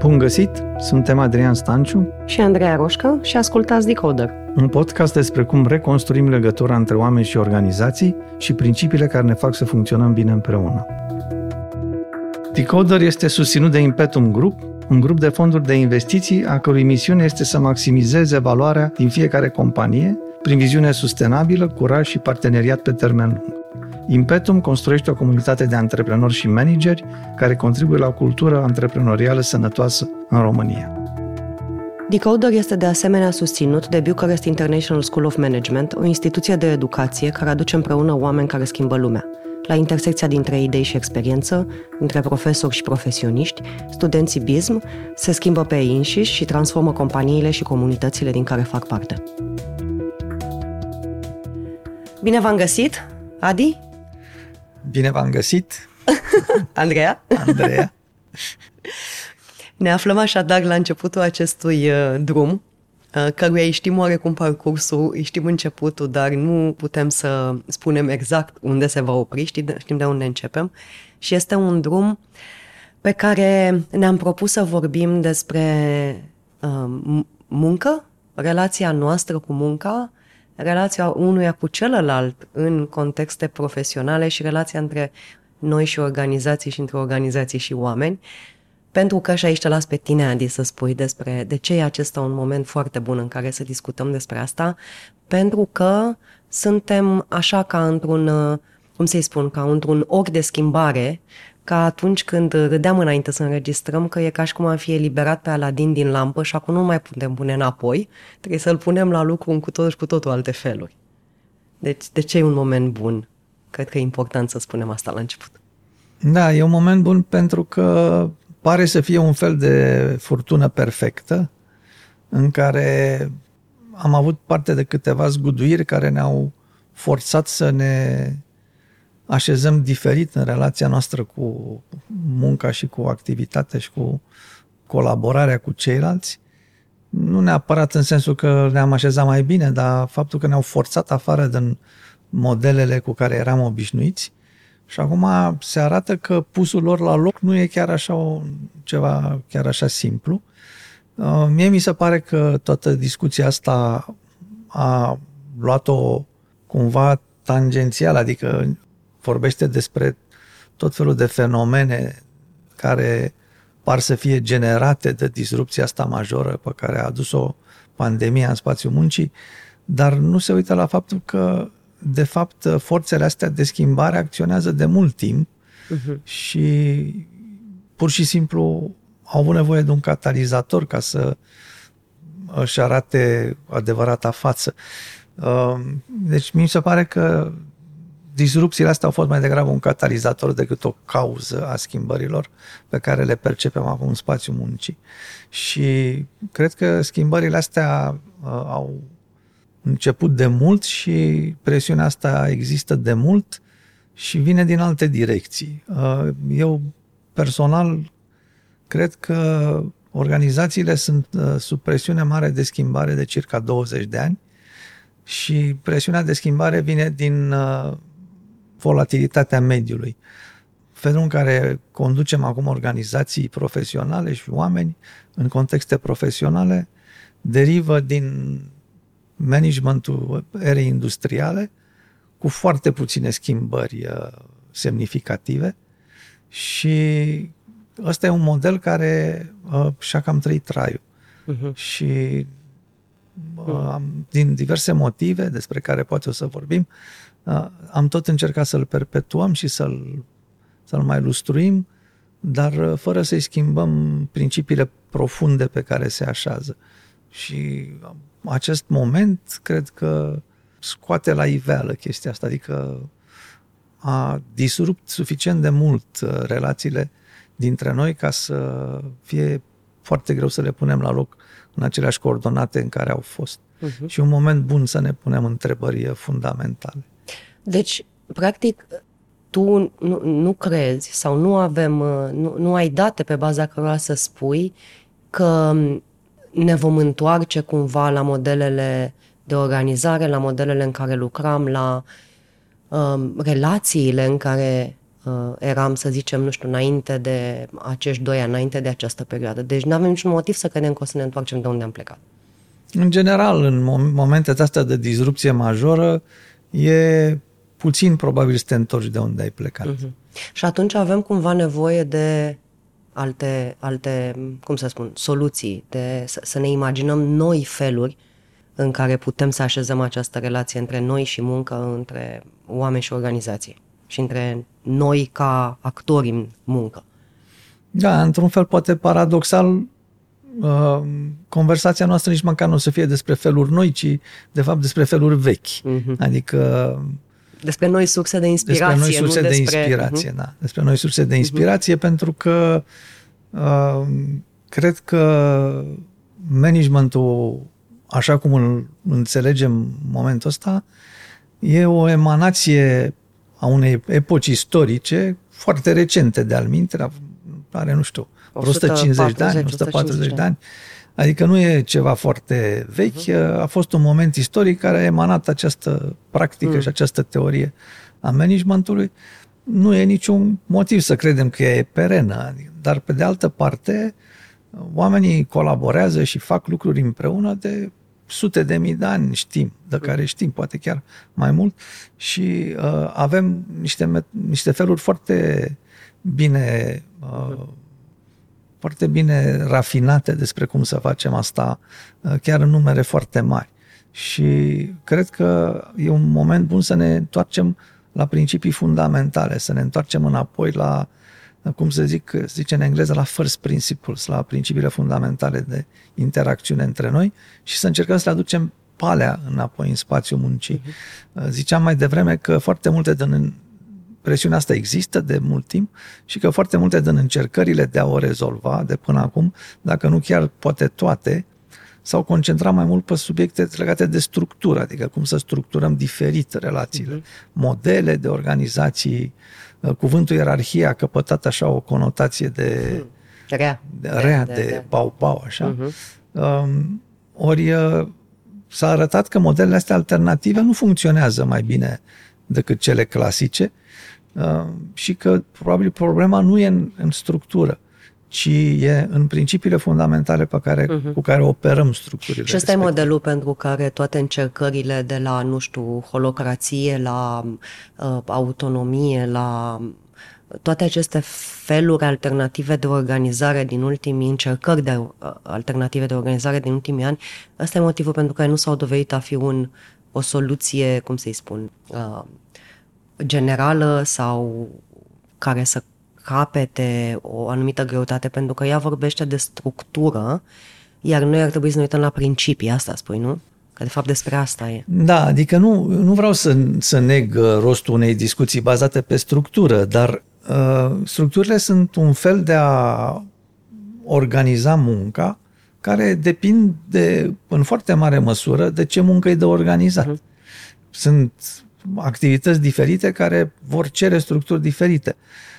Bun găsit! Suntem Adrian Stanciu și Andreea Roșca și ascultați Decoder. Un podcast despre cum reconstruim legătura între oameni și organizații și principiile care ne fac să funcționăm bine împreună. Decoder este susținut de Impetum Group, un grup de fonduri de investiții a cărui misiune este să maximizeze valoarea din fiecare companie prin viziune sustenabilă, curaj și parteneriat pe termen lung. Impetum construiește o comunitate de antreprenori și manageri care contribuie la o cultură antreprenorială sănătoasă în România. Decoder este de asemenea susținut de Bucharest International School of Management, o instituție de educație care aduce împreună oameni care schimbă lumea. La intersecția dintre idei și experiență, dintre profesori și profesioniști, studenții BISM se schimbă pe ei înșiși și transformă companiile și comunitățile din care fac parte. Bine v-am găsit! Adi? Bine v-am găsit! Andreea? Andreea. Ne aflăm așadar la începutul acestui uh, drum, uh, căruia îi știm oarecum parcursul, îi știm începutul, dar nu putem să spunem exact unde se va opri, știm de unde începem. Și este un drum pe care ne-am propus să vorbim despre uh, muncă, relația noastră cu munca, relația unuia cu celălalt în contexte profesionale și relația între noi și organizații și între organizații și oameni. Pentru că și aici te las pe tine, Adi, să spui despre de ce e acesta un moment foarte bun în care să discutăm despre asta, pentru că suntem așa ca într-un, cum să-i spun, ca într-un ochi de schimbare ca atunci când râdeam înainte să înregistrăm că e ca și cum am fi eliberat pe Aladin din lampă și acum nu mai putem pune înapoi, trebuie să-l punem la lucru în cu totul și cu totul alte feluri. Deci, de ce e un moment bun? Cred că e important să spunem asta la început. Da, e un moment bun pentru că pare să fie un fel de furtună perfectă în care am avut parte de câteva zguduiri care ne-au forțat să ne așezăm diferit în relația noastră cu munca și cu activitatea și cu colaborarea cu ceilalți. Nu neapărat în sensul că ne-am așezat mai bine, dar faptul că ne-au forțat afară din modelele cu care eram obișnuiți și acum se arată că pusul lor la loc nu e chiar așa o, ceva chiar așa simplu. Uh, mie mi se pare că toată discuția asta a luat-o cumva tangențial, adică vorbește despre tot felul de fenomene care par să fie generate de disrupția asta majoră pe care a adus-o pandemia în spațiul muncii, dar nu se uită la faptul că, de fapt, forțele astea de schimbare acționează de mult timp uh-huh. și pur și simplu au avut nevoie de un catalizator ca să își arate adevărata față. Deci mi se pare că disrupțiile astea au fost mai degrabă un catalizator decât o cauză a schimbărilor pe care le percepem acum în spațiul muncii. Și cred că schimbările astea uh, au început de mult și presiunea asta există de mult și vine din alte direcții. Uh, eu personal cred că organizațiile sunt uh, sub presiune mare de schimbare de circa 20 de ani și presiunea de schimbare vine din uh, volatilitatea mediului. Felul în care conducem acum organizații profesionale și oameni în contexte profesionale derivă din managementul erei industriale cu foarte puține schimbări uh, semnificative și ăsta e un model care uh, și-a cam trăit traiul. Uh-huh. Și uh, din diverse motive despre care poate o să vorbim, am tot încercat să-l perpetuăm și să-l, să-l mai lustruim, dar uh, fără să-i schimbăm principiile profunde pe care se așează. Și acest moment, cred că scoate la iveală chestia asta, adică a disrupt suficient de mult uh, relațiile dintre noi ca să fie foarte greu să le punem la loc în aceleași coordonate în care au fost. Uh-huh. Și un moment bun să ne punem întrebări fundamentale. Deci, practic, tu nu, nu crezi sau nu avem, nu, nu ai date pe baza cărora să spui că ne vom întoarce cumva la modelele de organizare, la modelele în care lucram, la um, relațiile în care uh, eram, să zicem, nu știu, înainte de acești doi ani, înainte de această perioadă. Deci nu avem niciun motiv să credem că o să ne întoarcem de unde am plecat. În general, în momentele astea de disrupție majoră, e puțin probabil să te întorci de unde ai plecat. Uh-huh. Și atunci avem cumva nevoie de alte, alte cum să spun, soluții, de să, să ne imaginăm noi feluri în care putem să așezăm această relație între noi și muncă, între oameni și organizații și între noi ca actori în muncă. Da, într-un fel poate paradoxal uh, conversația noastră nici măcar nu o să fie despre feluri noi, ci de fapt despre feluri vechi. Uh-huh. Adică despre noi surse de inspirație, despre noi surse nu de despre... inspirație, uh-huh. da. Despre noi surse de inspirație, uh-huh. pentru că uh, cred că managementul, așa cum îl înțelegem în momentul ăsta, e o emanație a unei epoci istorice foarte recente de almintere, are, nu știu, 150 de ani, 140 de ani. Adică nu e ceva foarte vechi, uh-huh. a fost un moment istoric care a emanat această practică mm. și această teorie a managementului. Nu e niciun motiv să credem că e perenă, dar pe de altă parte oamenii colaborează și fac lucruri împreună de sute de mii de ani știm, de mm. care știm, poate chiar mai mult și uh, avem niște, niște feluri foarte bine uh, foarte bine rafinate despre cum să facem asta, uh, chiar în numere foarte mari. Și cred că e un moment bun să ne întoarcem la principii fundamentale, să ne întoarcem înapoi la, cum să zic, zice în engleză, la first principles, la principiile fundamentale de interacțiune între noi și să încercăm să le aducem palea înapoi în spațiul muncii. Uh-huh. Ziceam mai devreme că foarte multe din presiunea asta există de mult timp și că foarte multe din încercările de a o rezolva de până acum, dacă nu chiar poate toate, s-au concentrat mai mult pe subiecte legate de structură, adică cum să structurăm diferit relațiile, uh-huh. modele de organizații, uh, cuvântul ierarhie a căpătat așa o conotație de uh-huh. rea, de, rea, de, de, de bau-bau, așa. Uh-huh. Um, ori uh, s-a arătat că modelele astea alternative nu funcționează mai bine decât cele clasice Uh, și că probabil problema nu e în, în structură, ci e în principiile fundamentale pe care, uh-huh. cu care operăm structurile. Și ăsta e modelul pentru care toate încercările de la, nu știu, holocrație, la uh, autonomie, la toate aceste feluri alternative de organizare din ultimii încercări de uh, alternative de organizare din ultimii ani, ăsta e motivul pentru care nu s-au dovedit a fi un, o soluție, cum să-i spun, uh, generală sau care să capete o anumită greutate, pentru că ea vorbește de structură, iar noi ar trebui să ne uităm la principii, asta spui, nu? Că de fapt despre asta e. Da, adică nu, nu vreau să, să neg uh, rostul unei discuții bazate pe structură, dar uh, structurile sunt un fel de a organiza munca care depind de, în foarte mare măsură de ce muncă e de organizat. Uh-huh. Sunt activități diferite care vor cere structuri diferite. Uh,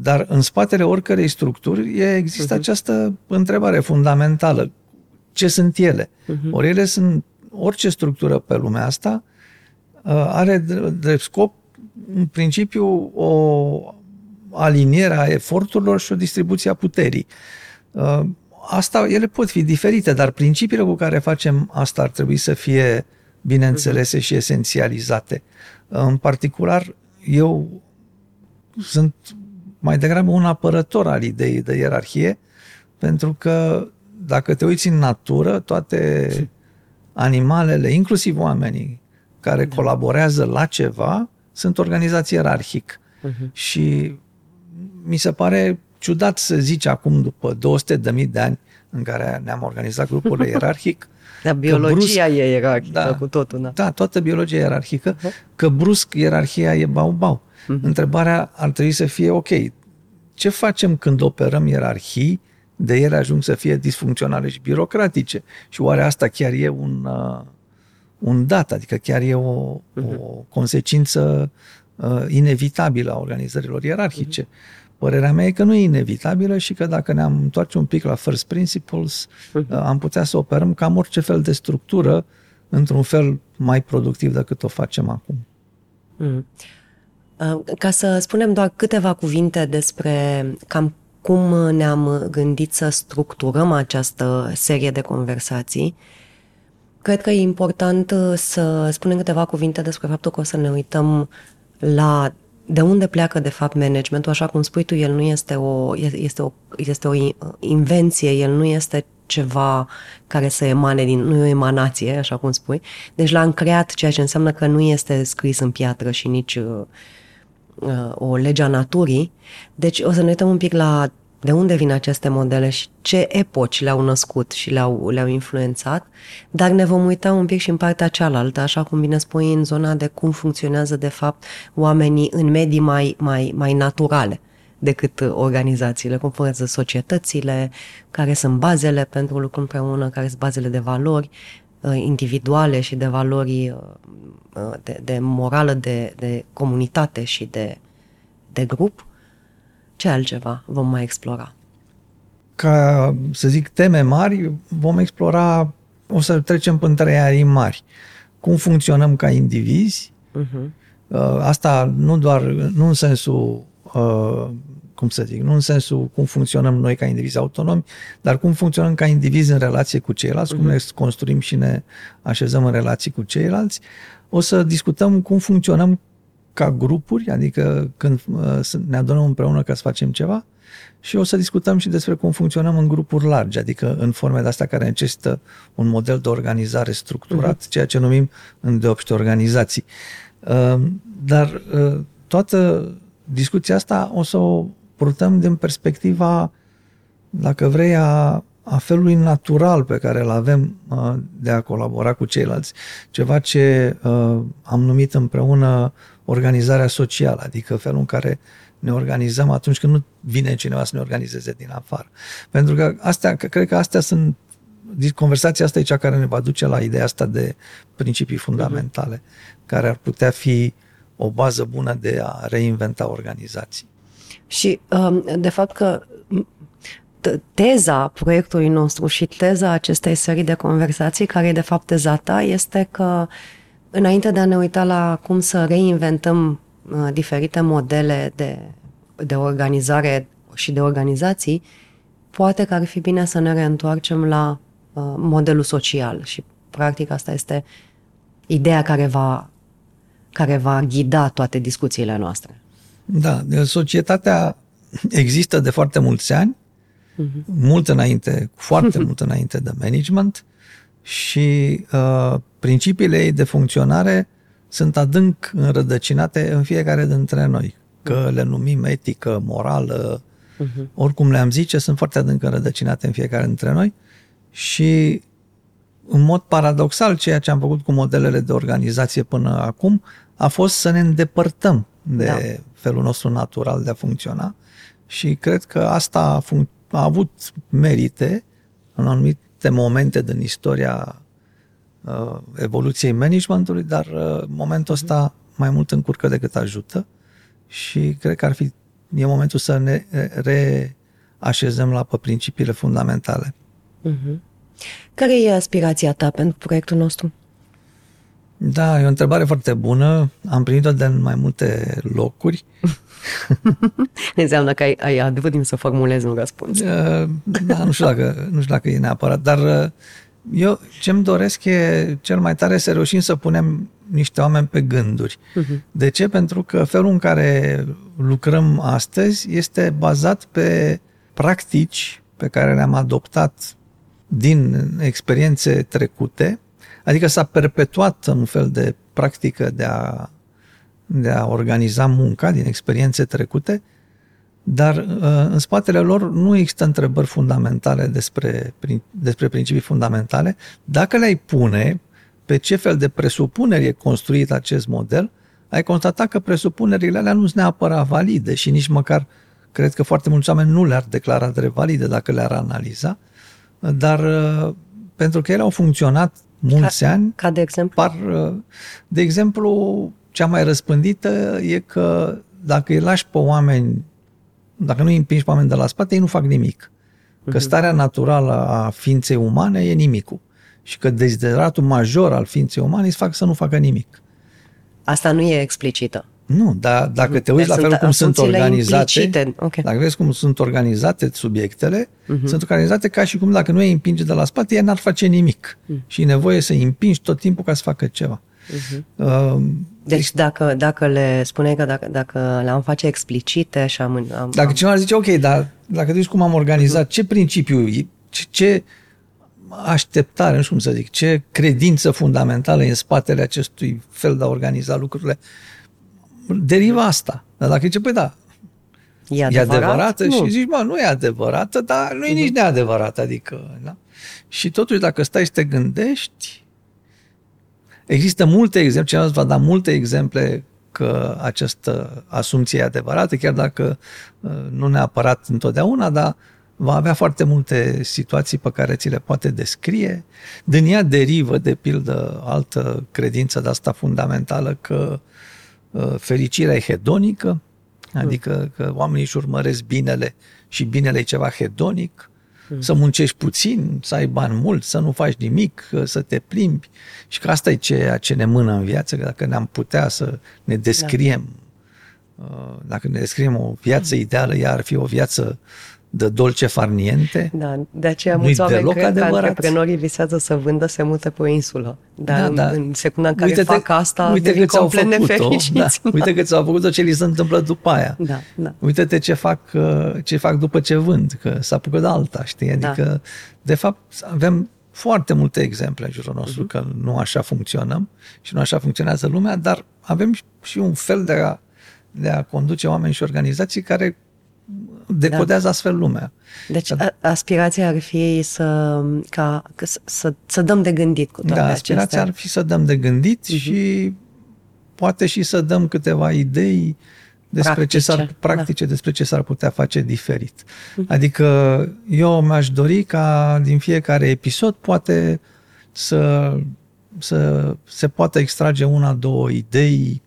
dar în spatele oricărei structuri există uh-huh. această întrebare fundamentală. Ce sunt ele? Uh-huh. Ori ele sunt, orice structură pe lumea asta uh, are de scop, în principiu, o aliniere a eforturilor și o distribuție a puterii. Uh, asta, ele pot fi diferite, dar principiile cu care facem asta ar trebui să fie bineînțelese și esențializate. În particular, eu sunt mai degrabă un apărător al ideii de ierarhie, pentru că dacă te uiți în natură, toate animalele, inclusiv oamenii care da. colaborează la ceva, sunt organizații ierarhic. Uh-huh. Și mi se pare ciudat să zici acum, după 200 de mii de ani în care ne-am organizat grupurile ierarhic, da, biologia brusc, e ierarhică da, cu totul. Da. da, toată biologia e ierarhică, uh-huh. că brusc ierarhia e bau-bau. Uh-huh. Întrebarea ar trebui să fie, ok, ce facem când operăm ierarhii de ele ajung să fie disfuncționale și birocratice? Și oare asta chiar e un, uh, un dat, adică chiar e o, uh-huh. o consecință uh, inevitabilă a organizărilor ierarhice? Uh-huh. Părerea mea e că nu e inevitabilă și că dacă ne-am întoarce un pic la first principles, uh-huh. am putea să operăm cam orice fel de structură într-un fel mai productiv decât o facem acum. Uh-huh. Uh, ca să spunem doar câteva cuvinte despre cam cum ne-am gândit să structurăm această serie de conversații, cred că e important uh, să spunem câteva cuvinte despre faptul că o să ne uităm la de unde pleacă de fapt managementul, așa cum spui tu, el nu este o, este o, este o invenție, el nu este ceva care să emane din, nu e o emanație, așa cum spui. Deci l-am creat, ceea ce înseamnă că nu este scris în piatră și nici uh, uh, o lege a naturii. Deci o să ne uităm un pic la de unde vin aceste modele și ce epoci le-au născut și le-au, le-au influențat, dar ne vom uita un pic și în partea cealaltă, așa cum bine spui, în zona de cum funcționează de fapt oamenii în medii mai, mai, mai naturale decât organizațiile, cum funcționează societățile, care sunt bazele pentru lucru împreună, care sunt bazele de valori uh, individuale și de valori uh, uh, de, de morală, de, de comunitate și de, de grup ce altceva vom mai explora? Ca, să zic, teme mari, vom explora, o să trecem până trei arii mari. Cum funcționăm ca indivizi, uh-huh. asta nu doar, nu în sensul, uh, cum să zic, nu în sensul cum funcționăm noi ca indivizi autonomi, dar cum funcționăm ca indivizi în relație cu ceilalți, uh-huh. cum ne construim și ne așezăm în relații cu ceilalți. O să discutăm cum funcționăm ca grupuri, adică când uh, ne adunăm împreună ca să facem ceva și o să discutăm și despre cum funcționăm în grupuri largi, adică în forme de astea care necesită un model de organizare structurat, uh-huh. ceea ce numim în deopște organizații. Uh, dar uh, toată discuția asta o să o purtăm din perspectiva, dacă vrei, a, a felului natural pe care îl avem uh, de a colabora cu ceilalți. Ceva ce uh, am numit împreună organizarea socială, adică felul în care ne organizăm atunci când nu vine cineva să ne organizeze din afară. Pentru că astea, cred că astea sunt conversația asta e cea care ne va duce la ideea asta de principii fundamentale, uh-huh. care ar putea fi o bază bună de a reinventa organizații. Și, um, de fapt, că teza proiectului nostru și teza acestei serii de conversații, care e de fapt teza ta, este că înainte de a ne uita la cum să reinventăm uh, diferite modele de, de organizare și de organizații, poate că ar fi bine să ne reîntoarcem la uh, modelul social și practic asta este ideea care va, care va ghida toate discuțiile noastre. Da, societatea există de foarte mulți ani, uh-huh. mult înainte, foarte mult înainte de management și uh, principiile ei de funcționare sunt adânc înrădăcinate în fiecare dintre noi. Că le numim etică, morală, uh-huh. oricum le-am zice, sunt foarte adânc înrădăcinate în fiecare dintre noi și în mod paradoxal, ceea ce am făcut cu modelele de organizație până acum a fost să ne îndepărtăm de da. felul nostru natural de a funcționa și cred că asta a, func- a avut merite în anumite momente din istoria uh, evoluției managementului, dar uh, momentul ăsta mai mult încurcă decât ajută și cred că ar fi e momentul să ne reașezăm la pe principiile fundamentale. Uh-huh. Care e aspirația ta pentru proiectul nostru? Da, e o întrebare foarte bună. Am primit-o de în mai multe locuri. Înseamnă că ai, ai avut timp să formulezi un răspuns. Uh, da, nu știu, dacă, nu știu dacă e neapărat, dar uh, eu ce-mi doresc e cel mai tare să reușim să punem niște oameni pe gânduri. Uh-huh. De ce? Pentru că felul în care lucrăm astăzi este bazat pe practici pe care le-am adoptat din experiențe trecute, adică s-a perpetuat un fel de practică de a, de a organiza munca din experiențe trecute, dar uh, în spatele lor nu există întrebări fundamentale despre, despre principii fundamentale. Dacă le-ai pune pe ce fel de presupuneri e construit acest model, ai constatat că presupunerile alea nu sunt neapărat valide și nici măcar cred că foarte mulți oameni nu le-ar declara drept valide dacă le-ar analiza, dar uh, pentru că ele au funcționat mulți ca, ani. Ca de exemplu? Par, uh, de exemplu, cea mai răspândită e că dacă îi lași pe oameni dacă nu îi împingi pe oameni de la spate, ei nu fac nimic. Că mhm. starea naturală a ființei umane e nimicul. Și că dezideratul major al ființei umane îți fac să nu facă nimic. Asta nu e explicită. Nu, dar dacă te uiți Deci la felul cum sunt asumțiile organizate, implicite. Ok. dacă vezi cum sunt organizate subiectele, Mhm. sunt organizate ca și cum dacă nu îi împinge de la spate, ea n-ar face nimic. Mhm. Și e nevoie să îi împingi tot timpul ca să facă ceva. Uh, Deci dacă, dacă le spuneai că dacă, dacă le-am face explicite și am... am Dacă am, cineva ar zice, ok, dar dacă tu cum am organizat, ce principiu, ce, ce așteptare, nu știu cum să zic, ce credință fundamentală e în spatele acestui fel de a organiza lucrurile, deriva asta. Dar dacă zice, păi da, e e adevărat? adevărată Nu. și zici, mă, nu e adevărată, dar nu e nici neadevărată, adică, da? Și totuși, dacă stai și te gândești, există multe exemple, cineva îți va da multe exemple că această asumție e adevărată, chiar dacă uh, nu neapărat întotdeauna, dar va avea foarte multe situații pe care ți le poate descrie. Din ea derivă, de pildă, altă credință de asta fundamentală că uh, fericirea e hedonică, adică că oamenii își urmăresc binele și binele e ceva hedonic, să muncești puțin, să ai bani mulți, să nu faci nimic, să te plimbi. Și că asta e ceea ce ne mână în viață, că dacă ne-am putea să ne descriem, uh, dacă ne descriem o viață ideală, ea ar fi o viață de dolce farniente. Da, de aceea Nu-i mulți oameni deloc cred că adevărat. antreprenorii visează să vândă, se mute pe o insulă. Dar Da, în, da. în secunda în care Uite-te- fac asta, uite devin că ți-au complet făcut-o, nefericiți. da. Uite că ți-au făcut-o ce li se întâmplă după aia. Da, da. Uite-te ce fac, uh, ce fac după ce vând, că s-a apucat de alta, știi? Da. Adică, de fapt, avem foarte multe exemple în jurul nostru Mhm. că nu așa funcționăm și nu așa funcționează lumea, dar avem și un fel de a, de a conduce oameni și organizații care decodează Da. astfel lumea. Deci a- aspirația ar fi să, ca, că să, să, să dăm de gândit cu toate Da, aspirația acestea. ar fi să dăm de gândit Mhm. și poate și să dăm câteva idei despre ce s-ar, Practice, da. practice, despre ce s-ar putea face diferit. Adică eu mi-aș dori ca din fiecare episod poate să, să se poată extrage una, două idei uh,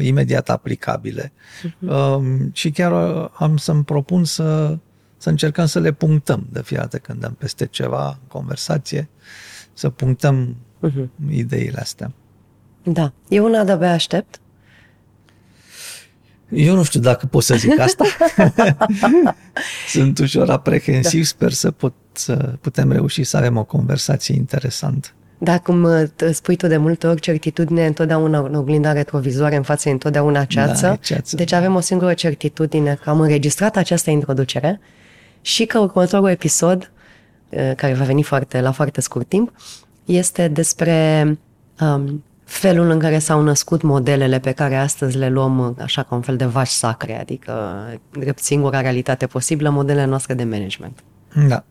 imediat aplicabile. Um, și chiar uh, am să-mi propun să, să încercăm să le punctăm de fiecare dată când dăm peste ceva în conversație, să punctăm Mhm. ideile astea. Da. Eu una de-abia aștept. Eu nu știu dacă pot să zic asta. Sunt ușor aprehensiv, da. sper să, pot, să putem reuși să avem o conversație interesantă. Dar cum uh, t- spui tu de multe ori, certitudine e întotdeauna în oglinda retrovizoare în față e întotdeauna ceață. Da, e ceață. Deci avem o singură certitudine că am înregistrat această introducere și că următorul episod, uh, care va veni foarte, la foarte scurt timp, este despre um, felul în care s-au născut modelele pe care astăzi le luăm uh, așa ca un fel de vași sacre, adică drept singura realitate posibilă, modelele noastre de management. Da.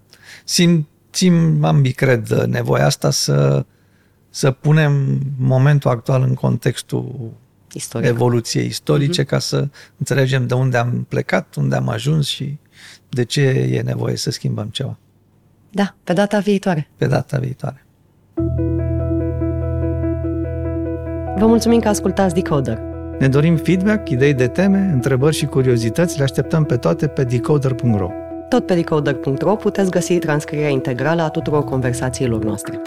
Simțim ambii, cred, nevoia asta să, să punem momentul actual în contextul Istoric. evoluției istorice ca să înțelegem de unde am plecat, unde am ajuns și de ce e nevoie să schimbăm ceva Da, pe data viitoare. pe data viitoare. Vă mulțumim că ascultați Decoder. Ne dorim feedback, idei de teme, întrebări și curiozități, le așteptăm pe toate pe decoder.ro. Tot pe decoder.ro puteți găsi transcrierea integrală a tuturor conversațiilor noastre.